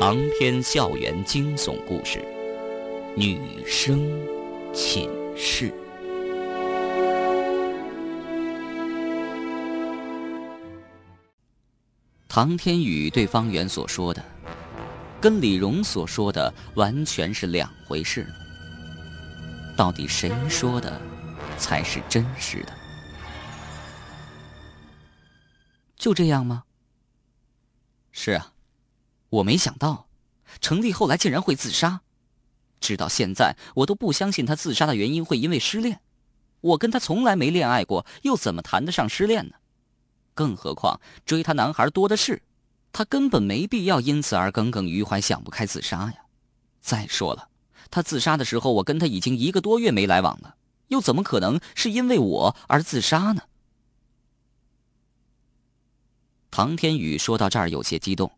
长篇校园惊悚故事，女生寝室。唐天宇对方圆所说的，跟李荣所说的完全是两回事。到底谁说的才是真实的？就这样吗？是啊。我没想到，程丽后来竟然会自杀。直到现在，我都不相信她自杀的原因会因为失恋。我跟她从来没恋爱过，又怎么谈得上失恋呢？更何况追她男孩多的是，她根本没必要因此而耿耿于怀、想不开自杀呀。再说了，她自杀的时候，我跟她已经一个多月没来往了，又怎么可能是因为我而自杀呢？唐天宇说到这儿，有些激动。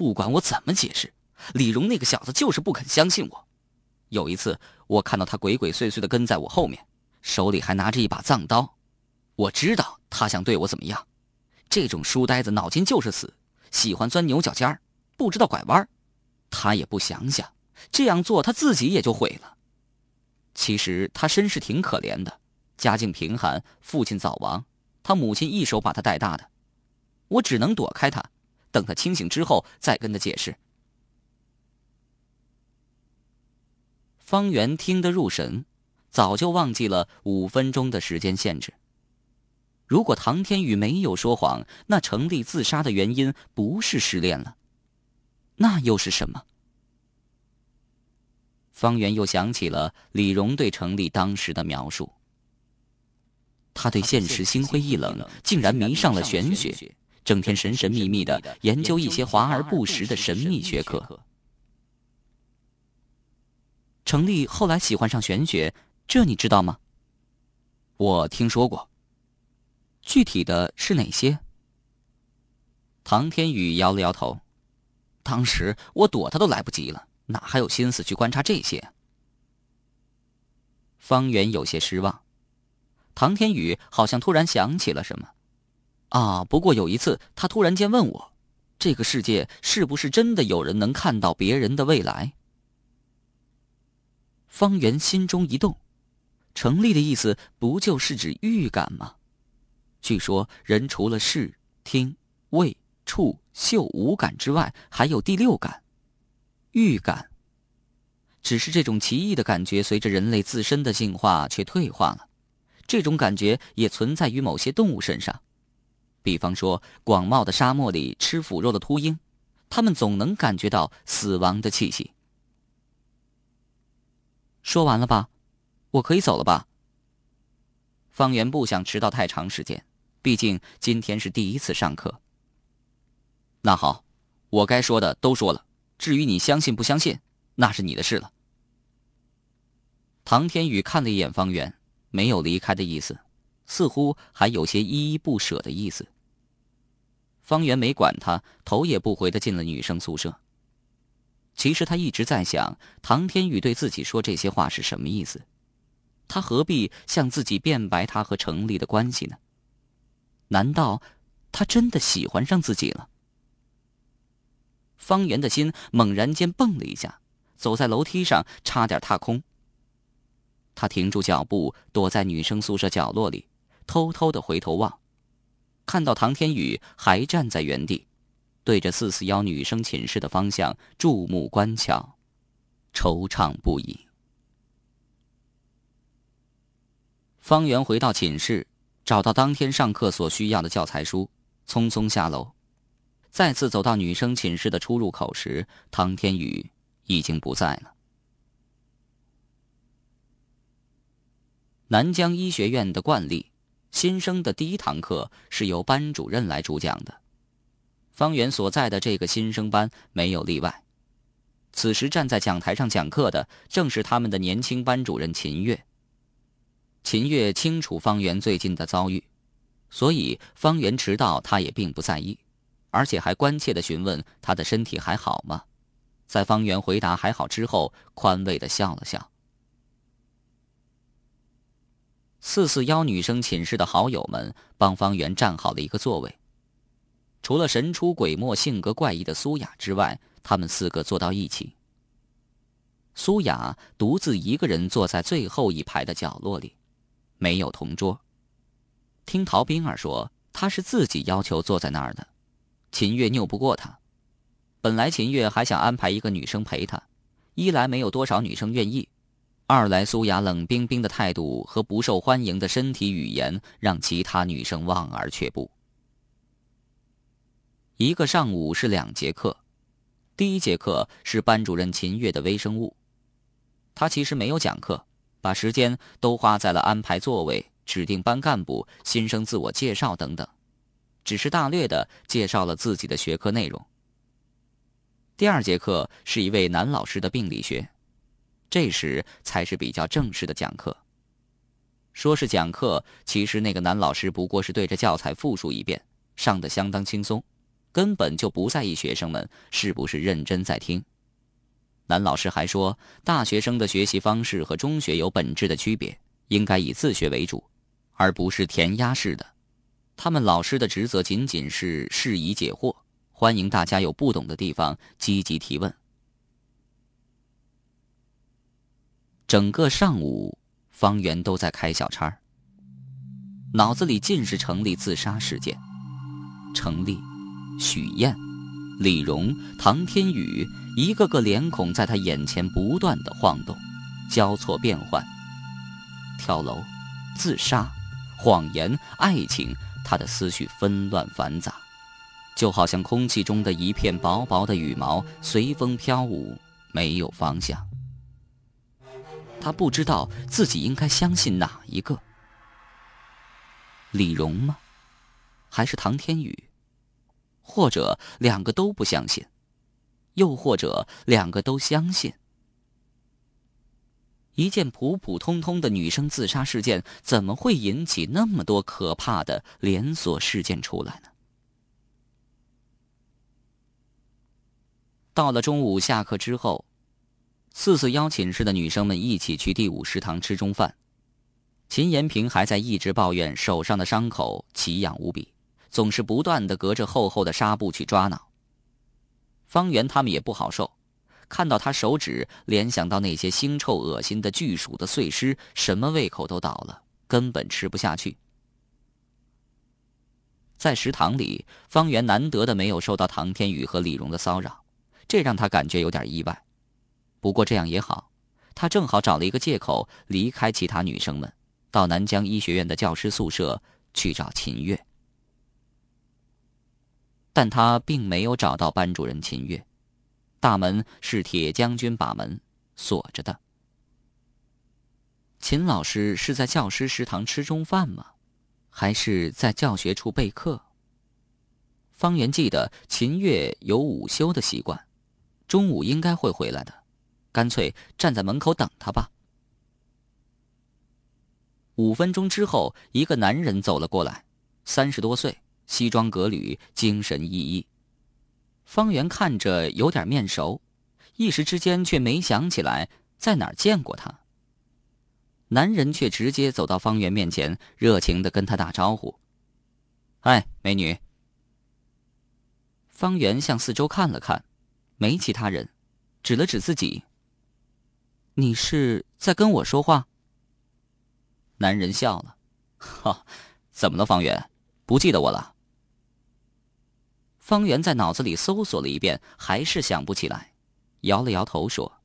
不管我怎么解释，李荣那个小子就是不肯相信我。有一次，我看到他鬼鬼祟祟的跟在我后面，手里还拿着一把藏刀。我知道他想对我怎么样。这种书呆子脑筋就是死，喜欢钻牛角尖儿，不知道拐弯他也不想想，这样做他自己也就毁了。其实他身世挺可怜的，家境贫寒，父亲早亡，他母亲一手把他带大的。我只能躲开他。等他清醒之后，再跟他解释。方圆听得入神，早就忘记了五分钟的时间限制。如果唐天宇没有说谎，那程丽自杀的原因不是失恋了，那又是什么？方圆又想起了李荣对程丽当时的描述：他对现实心灰意冷，竟然迷上了玄学。整天神神秘秘的研究一些华而不实的神秘学科。程丽后来喜欢上玄学，这你知道吗？我听说过。具体的是哪些？唐天宇摇了摇头。当时我躲他都来不及了，哪还有心思去观察这些？方圆有些失望。唐天宇好像突然想起了什么。啊！不过有一次，他突然间问我：“这个世界是不是真的有人能看到别人的未来？”方圆心中一动，成立的意思不就是指预感吗？据说人除了视、听、味、触、嗅五感之外，还有第六感——预感。只是这种奇异的感觉，随着人类自身的进化却退化了。这种感觉也存在于某些动物身上。比方说，广袤的沙漠里吃腐肉的秃鹰，他们总能感觉到死亡的气息。说完了吧，我可以走了吧。方圆不想迟到太长时间，毕竟今天是第一次上课。那好，我该说的都说了，至于你相信不相信，那是你的事了。唐天宇看了一眼方圆，没有离开的意思。似乎还有些依依不舍的意思。方圆没管他，头也不回的进了女生宿舍。其实他一直在想，唐天宇对自己说这些话是什么意思？他何必向自己辩白他和程丽的关系呢？难道他真的喜欢上自己了？方圆的心猛然间蹦了一下，走在楼梯上差点踏空。他停住脚步，躲在女生宿舍角落里。偷偷的回头望，看到唐天宇还站在原地，对着四四幺女生寝室的方向注目观瞧，惆怅不已。方圆回到寝室，找到当天上课所需要的教材书，匆匆下楼，再次走到女生寝室的出入口时，唐天宇已经不在了。南疆医学院的惯例。新生的第一堂课是由班主任来主讲的，方圆所在的这个新生班没有例外。此时站在讲台上讲课的正是他们的年轻班主任秦月。秦月清楚方圆最近的遭遇，所以方圆迟到他也并不在意，而且还关切的询问他的身体还好吗？在方圆回答还好之后，宽慰的笑了笑。四四幺女生寝室的好友们帮方圆占好了一个座位。除了神出鬼没、性格怪异的苏雅之外，他们四个坐到一起。苏雅独自一个人坐在最后一排的角落里，没有同桌。听陶冰儿说，她是自己要求坐在那儿的。秦月拗不过她。本来秦月还想安排一个女生陪她，一来没有多少女生愿意，二来苏雅冷冰冰的态度和不受欢迎的身体语言让其他女生望而却步。一个上午是两节课，第一节课是班主任秦月的微生物。他其实没有讲课，把时间都花在了安排座位、指定班干部、新生自我介绍等等，只是大略的介绍了自己的学科内容。第二节课是一位男老师的病理学，这时才是比较正式的讲课。说是讲课，其实那个男老师不过是对着教材复述一遍，上的相当轻松。根本就不在意学生们是不是认真在听。男老师还说，大学生的学习方式和中学有本质的区别，应该以自学为主，而不是填鸭式的。他们老师的职责仅仅是释疑解惑，欢迎大家有不懂的地方积极提问。整个上午，方圆都在开小差脑子里尽是程立自杀事件，程立。许燕、李荣、唐天宇，一个个脸孔在他眼前不断的晃动，交错变换。跳楼、自杀、谎言、爱情，他的思绪纷乱繁杂，就好像空气中的一片薄薄的羽毛，随风飘舞，没有方向。他不知道自己应该相信哪一个：李荣吗？还是唐天宇？或者两个都不相信，又或者两个都相信。一件普普通通的女生自杀事件，怎么会引起那么多可怕的连锁事件出来呢？到了中午下课之后，四四幺寝室的女生们一起去第五食堂吃中饭。秦延平还在一直抱怨手上的伤口奇痒无比。总是不断的隔着厚厚的纱布去抓挠。方圆他们也不好受，看到他手指，联想到那些腥臭恶心的巨鼠的碎尸，什么胃口都倒了，根本吃不下去。在食堂里，方圆难得的没有受到唐天宇和李荣的骚扰，这让他感觉有点意外。不过这样也好，他正好找了一个借口离开其他女生们，到南疆医学院的教师宿舍去找秦月。但他并没有找到班主任秦月，大门是铁将军把门锁着的。秦老师是在教师食堂吃中饭吗？还是在教学处备课？方圆记得秦月有午休的习惯，中午应该会回来的，干脆站在门口等他吧。五分钟之后，一个男人走了过来，三十多岁。西装革履，精神奕奕。方圆看着有点面熟，一时之间却没想起来在哪儿见过他。男人却直接走到方圆面前，热情的跟他打招呼：“嗨，美女。”方圆向四周看了看，没其他人，指了指自己：“你是在跟我说话？”男人笑了：“哈，怎么了，方圆？不记得我了？”方圆在脑子里搜索了一遍，还是想不起来，摇了摇头说：“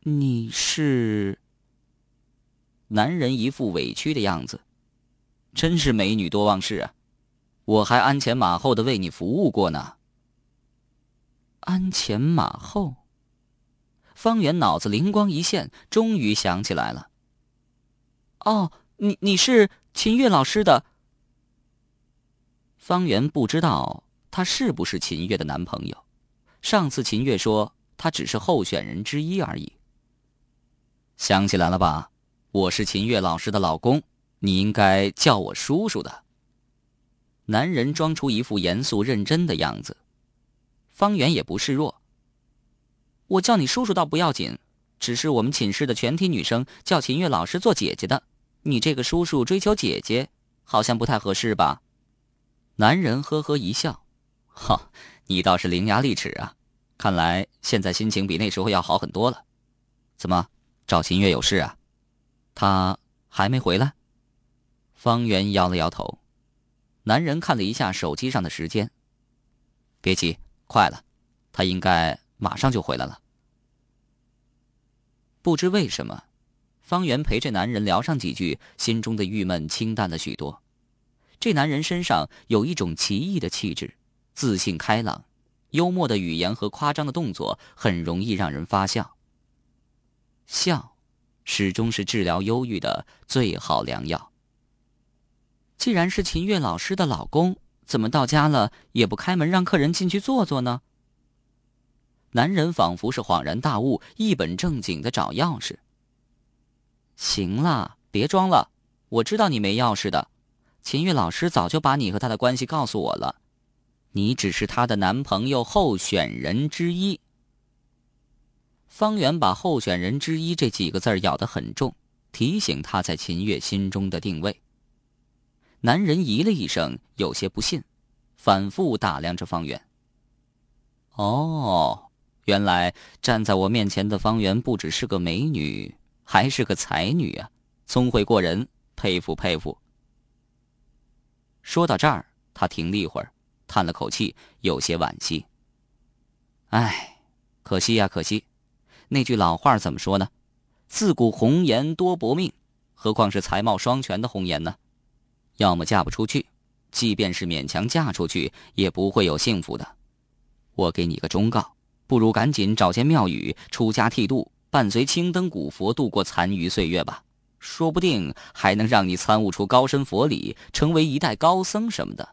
你是。”男人一副委屈的样子，真是美女多忘事啊！我还鞍前马后的为你服务过呢。鞍前马后，方圆脑子灵光一现，终于想起来了。哦，你你是秦月老师的。方圆不知道。他是不是秦月的男朋友？上次秦月说他只是候选人之一而已。想起来了吧？我是秦月老师的老公，你应该叫我叔叔的。男人装出一副严肃认真的样子。方圆也不示弱。我叫你叔叔倒不要紧，只是我们寝室的全体女生叫秦月老师做姐姐的，你这个叔叔追求姐姐，好像不太合适吧？男人呵呵一笑。哈，你倒是伶牙俐齿啊！看来现在心情比那时候要好很多了。怎么，赵秦月有事啊？他还没回来？方圆摇了摇头。男人看了一下手机上的时间，别急，快了，他应该马上就回来了。不知为什么，方圆陪这男人聊上几句，心中的郁闷清淡了许多。这男人身上有一种奇异的气质，自信开朗，幽默的语言和夸张的动作很容易让人发笑。笑，始终是治疗忧郁的最好良药。既然是秦月老师的老公，怎么到家了也不开门让客人进去坐坐呢？男人仿佛是恍然大悟，一本正经的找钥匙。行了，别装了，我知道你没钥匙的。秦月老师早就把你和他的关系告诉我了，你只是他的男朋友候选人之一。方圆把“候选人之一”这几个字咬得很重，提醒他在秦月心中的定位。男人咦了一声，有些不信，反复打量着方圆。哦。原来站在我面前的方圆不只是个美女，还是个才女啊！聪慧过人，佩服佩服。说到这儿，他停了一会儿，叹了口气，有些惋惜。唉，可惜呀，可惜。那句老话怎么说呢？自古红颜多薄命，何况是才貌双全的红颜呢？要么嫁不出去，即便是勉强嫁出去，也不会有幸福的。我给你个忠告。不如赶紧找间庙宇出家剃度，伴随青灯古佛度过残余岁月吧，说不定还能让你参悟出高深佛理，成为一代高僧什么的。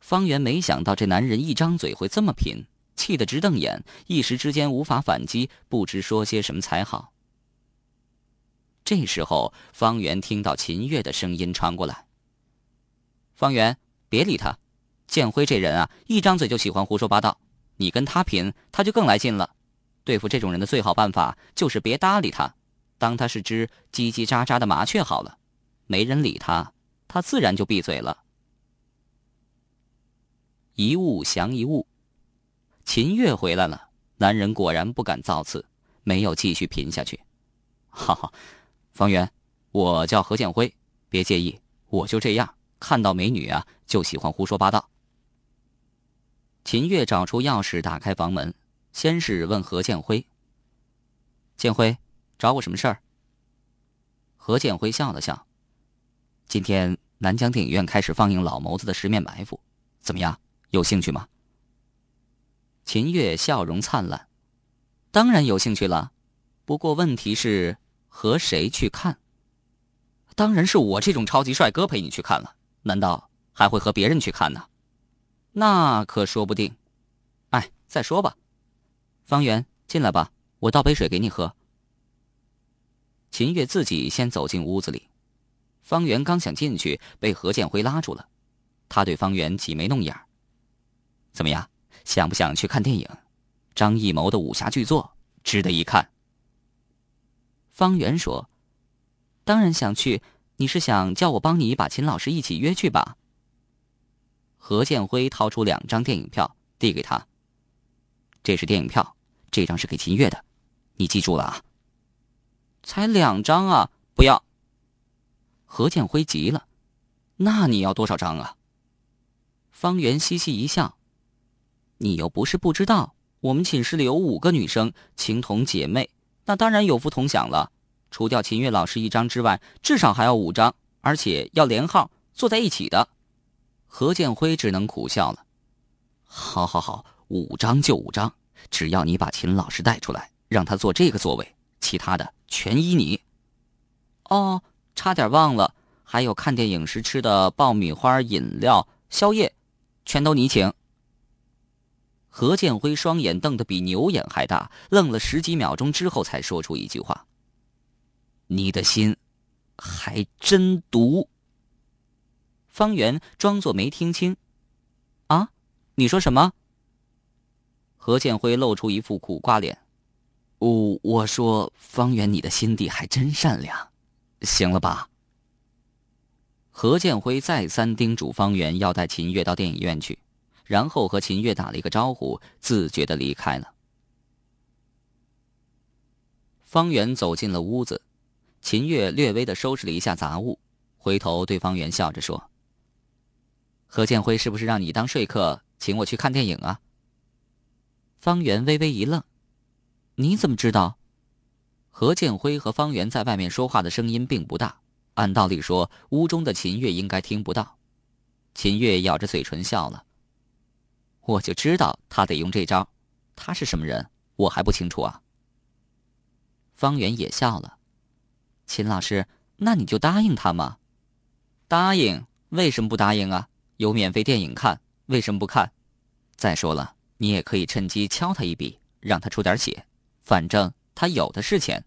方圆没想到这男人一张嘴会这么贫，气得直瞪眼，一时之间无法反击，不知说些什么才好。这时候，方圆听到秦月的声音传过来：“方圆，别理他，建辉这人啊，一张嘴就喜欢胡说八道。”你跟他贫，他就更来劲了。对付这种人的最好办法就是别搭理他，当他是只叽叽喳喳的麻雀好了。没人理他，他自然就闭嘴了。一物降一物，秦月回来了。男人果然不敢造次，没有继续贫下去。哈哈，方圆，我叫何建辉，别介意，我就这样，看到美女啊就喜欢胡说八道。秦月找出钥匙，打开房门，先是问何建辉：“建辉，找我什么事儿？”何建辉笑了笑：“今天南江电影院开始放映老谋子的《十面埋伏》，怎么样？有兴趣吗？”秦月笑容灿烂：“当然有兴趣了，不过问题是和谁去看？当然是我这种超级帅哥陪你去看了，难道还会和别人去看呢？”那可说不定，哎，再说吧。方圆，进来吧，我倒杯水给你喝。秦月自己先走进屋子里，方圆刚想进去，被何建辉拉住了。他对方圆挤眉弄眼怎么样，想不想去看电影？张艺谋的武侠巨作，值得一看。方圆说：“当然想去，你是想叫我帮你把秦老师一起约去吧？”何建辉掏出两张电影票，递给他。这是电影票，这张是给秦月的，你记住了啊。才两张啊，不要。何建辉急了，那你要多少张啊？方圆嘻嘻一笑，你又不是不知道，我们寝室里有五个女生，情同姐妹，那当然有福同享了。除掉秦月老师一张之外，至少还要五张，而且要连号坐在一起的。何建辉只能苦笑了。好，好，好，五张就五张，只要你把秦老师带出来，让他坐这个座位，其他的全依你。哦，差点忘了，还有看电影时吃的爆米花、饮料、宵夜，全都你请。何建辉双眼瞪得比牛眼还大，愣了十几秒钟之后，才说出一句话：“你的心，还真毒。”方圆装作没听清，啊，你说什么？何建辉露出一副苦瓜脸。我我说，方圆，你的心地还真善良，行了吧？何建辉再三叮嘱方圆要带秦月到电影院去，然后和秦月打了一个招呼，自觉的离开了。方圆走进了屋子，秦月略微的收拾了一下杂物，回头对方圆笑着说：“何建辉是不是让你当说客，请我去看电影啊？”方圆微微一愣：“你怎么知道？”何建辉和方圆在外面说话的声音并不大。按道理说，屋中的秦月应该听不到。秦月咬着嘴唇笑了。我就知道他得用这招。他是什么人，我还不清楚啊。方圆也笑了。秦老师，那你就答应他嘛。答应？为什么不答应啊？有免费电影看，为什么不看？再说了，你也可以趁机敲他一笔，让他出点血。反正他有的是钱。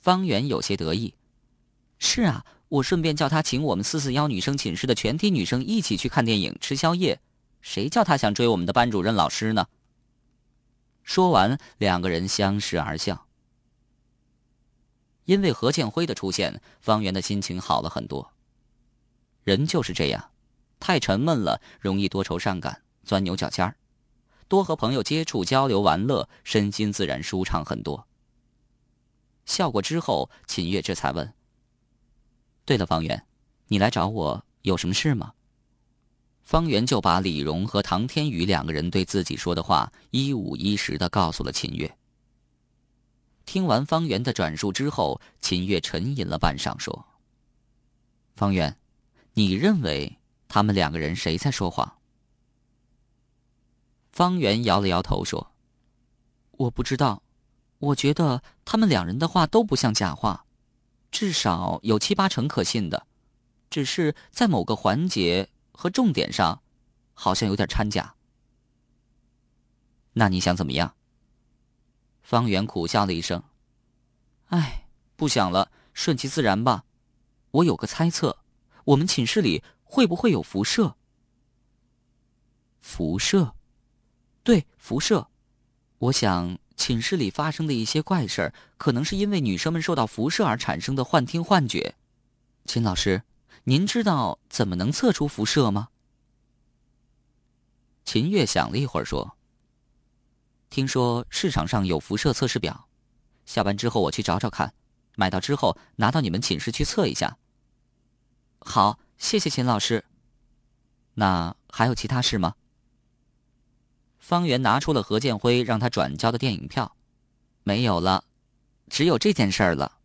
方圆有些得意。是啊，我顺便叫他请我们四四幺女生寝室的全体女生一起去看电影、吃宵夜。谁叫他想追我们的班主任老师呢？说完，两个人相视而笑。因为何建辉的出现，方圆的心情好了很多。人就是这样，太沉闷了，容易多愁善感、钻牛角尖儿。多和朋友接触、交流、玩乐，身心自然舒畅很多。笑过之后，秦月这才问。对了，方圆，你来找我有什么事吗？方圆就把李荣和唐天宇两个人对自己说的话一五一十的告诉了秦月。听完方圆的转述之后，秦月沉吟了半晌，说：“方圆，你认为他们两个人谁在说谎？”方圆摇了摇头说：“我不知道，我觉得他们两人的话都不像假话。”至少有七八成可信的，只是在某个环节和重点上，好像有点掺假。那你想怎么样？方圆苦笑了一声：“哎，不想了，顺其自然吧。我有个猜测，我们寝室里会不会有辐射？辐射，对，辐射。我想。”寝室里发生的一些怪事儿，可能是因为女生们受到辐射而产生的幻听幻觉。秦老师，您知道怎么能测出辐射吗？秦月想了一会儿说：“听说市场上有辐射测试表，下班之后我去找找看，买到之后拿到你们寝室去测一下。”好，谢谢秦老师。那还有其他事吗？方圆拿出了何建辉让他转交的电影票，没有了，只有这件事儿了。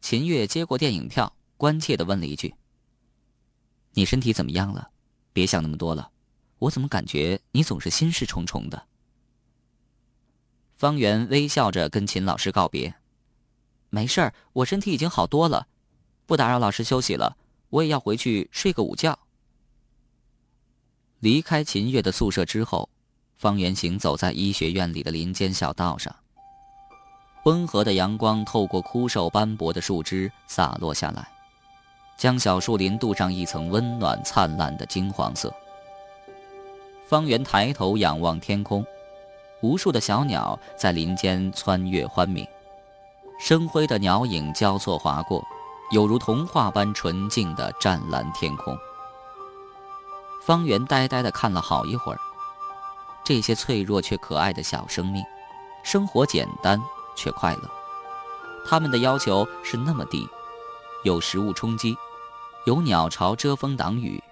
秦月接过电影票，关切的问了一句：“你身体怎么样了？别想那么多了，我怎么感觉你总是心事重重的？”方圆微笑着跟秦老师告别：“没事儿，我身体已经好多了，不打扰老师休息了，我也要回去睡个午觉。”离开秦月的宿舍之后，方圆行走在医学院里的林间小道上。温和的阳光透过枯瘦斑驳的树枝洒落下来，将小树林镀上一层温暖灿烂的金黄色。方圆抬头仰望天空，无数的小鸟在林间穿越欢鸣，深灰的鸟影交错划过，有如童话般纯净的湛蓝天空。方圆呆呆的看了好一会儿，这些脆弱却可爱的小生命，生活简单却快乐。他们的要求是那么低：有食物充饥，有鸟巢遮风挡雨。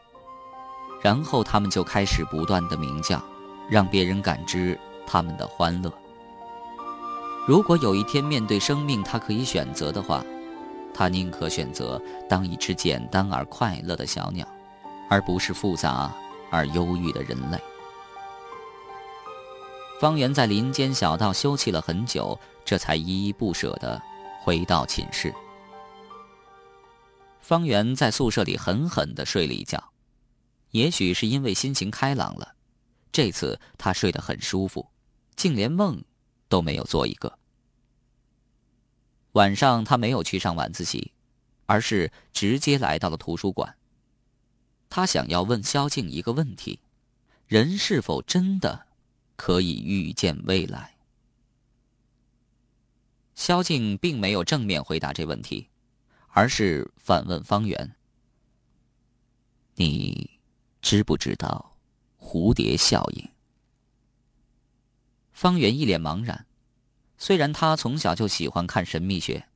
然后他们就开始不断的鸣叫，让别人感知他们的欢乐。如果有一天面对生命，他可以选择的话，他宁可选择当一只简单而快乐的小鸟。而不是复杂而忧郁的人类。方圆在林间小道休憩了很久，这才依依不舍地回到寝室。方圆在宿舍里狠狠地睡了一觉，也许是因为心情开朗了，这次他睡得很舒服，竟连梦都没有做一个。晚上他没有去上晚自习，而是直接来到了图书馆。他想要问萧静一个问题：人是否真的可以预见未来？萧静并没有正面回答这问题，而是反问方圆：“你知不知道蝴蝶效应？”方圆一脸茫然。虽然他从小就喜欢看神秘学，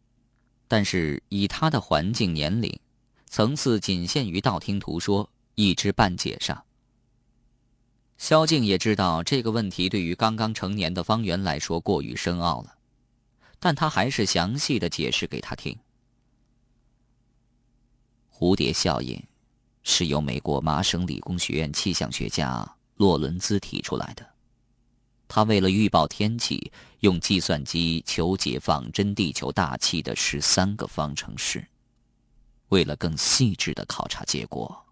但是以他的环境、年龄，层次仅限于道听途说，一知半解上。萧静也知道这个问题对于刚刚成年的方圆来说过于深奥了，但他还是详细的解释给他听。蝴蝶效应是由美国麻省理工学院气象学家洛伦兹提出来的。他为了预报天气，用计算机求解仿真地球大气的十三个方程式。为了更细致的考察结果，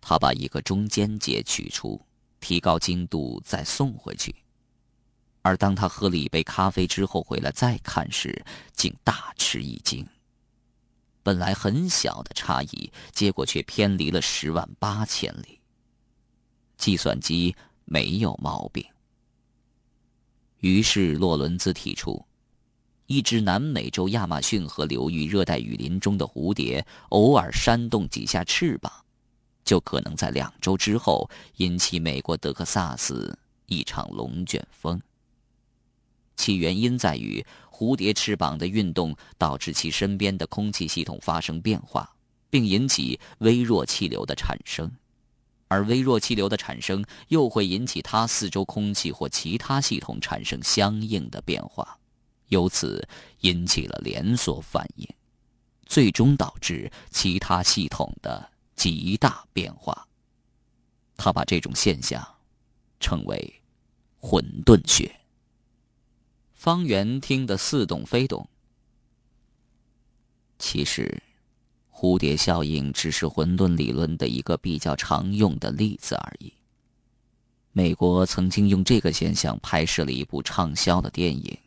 他把一个中间节取出，提高精度，再送回去。而当他喝了一杯咖啡之后回来再看时，竟大吃一惊。本来很小的差异，结果却偏离了十万八千里。计算机没有毛病。于是洛伦兹提出，一只南美洲亚马逊河流域热带雨林中的蝴蝶偶尔扇动几下翅膀，就可能在两周之后引起美国德克萨斯一场龙卷风。其原因在于。蝴蝶翅膀的运动导致其身边的空气系统发生变化，并引起微弱气流的产生，而微弱气流的产生又会引起它四周空气或其他系统产生相应的变化，由此引起了连锁反应，最终导致其他系统的极大变化。他把这种现象称为“混沌学”。方圆听得似懂非懂。其实，蝴蝶效应只是混沌理论的一个比较常用的例子而已。美国曾经用这个现象拍摄了一部畅销的电影，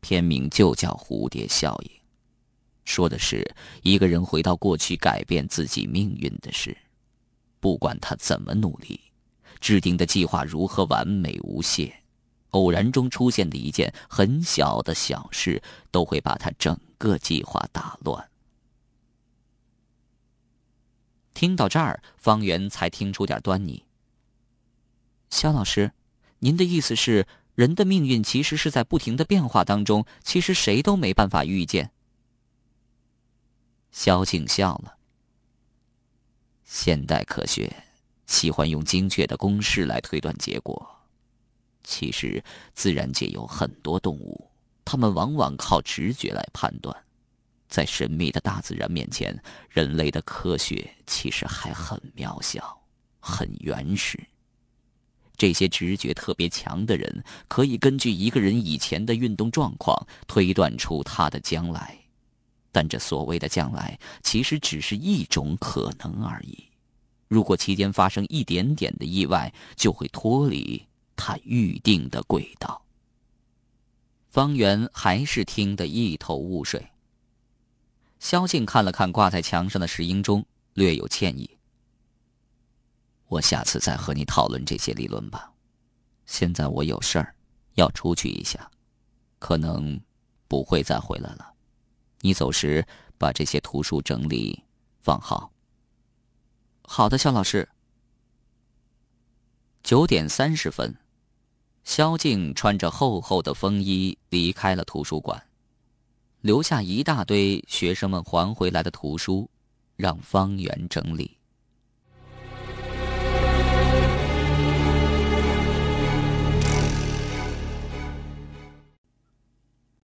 片名就叫《蝴蝶效应》，说的是一个人回到过去改变自己命运的事。不管他怎么努力，制定的计划如何完美无懈。偶然中出现的一件很小的小事，都会把他整个计划打乱。听到这儿，方圆才听出点端倪。肖老师，您的意思是，人的命运其实是在不停的变化当中，其实谁都没办法预见。萧静笑了。现代科学喜欢用精确的公式来推断结果。其实，自然界有很多动物，它们往往靠直觉来判断。在神秘的大自然面前，人类的科学其实还很渺小，很原始。这些直觉特别强的人，可以根据一个人以前的运动状况推断出他的将来。但这所谓的将来，其实只是一种可能而已。如果期间发生一点点的意外，就会脱离。他预定的轨道。方圆还是听得一头雾水。萧静看了看挂在墙上的石英钟，略有歉意：“我下次再和你讨论这些理论吧。现在我有事儿，要出去一下，可能不会再回来了。你走时把这些图书整理放好。”“好的，肖老师。”九点三十分。萧静穿着厚厚的风衣离开了图书馆，留下一大堆学生们还回来的图书，让方圆整理。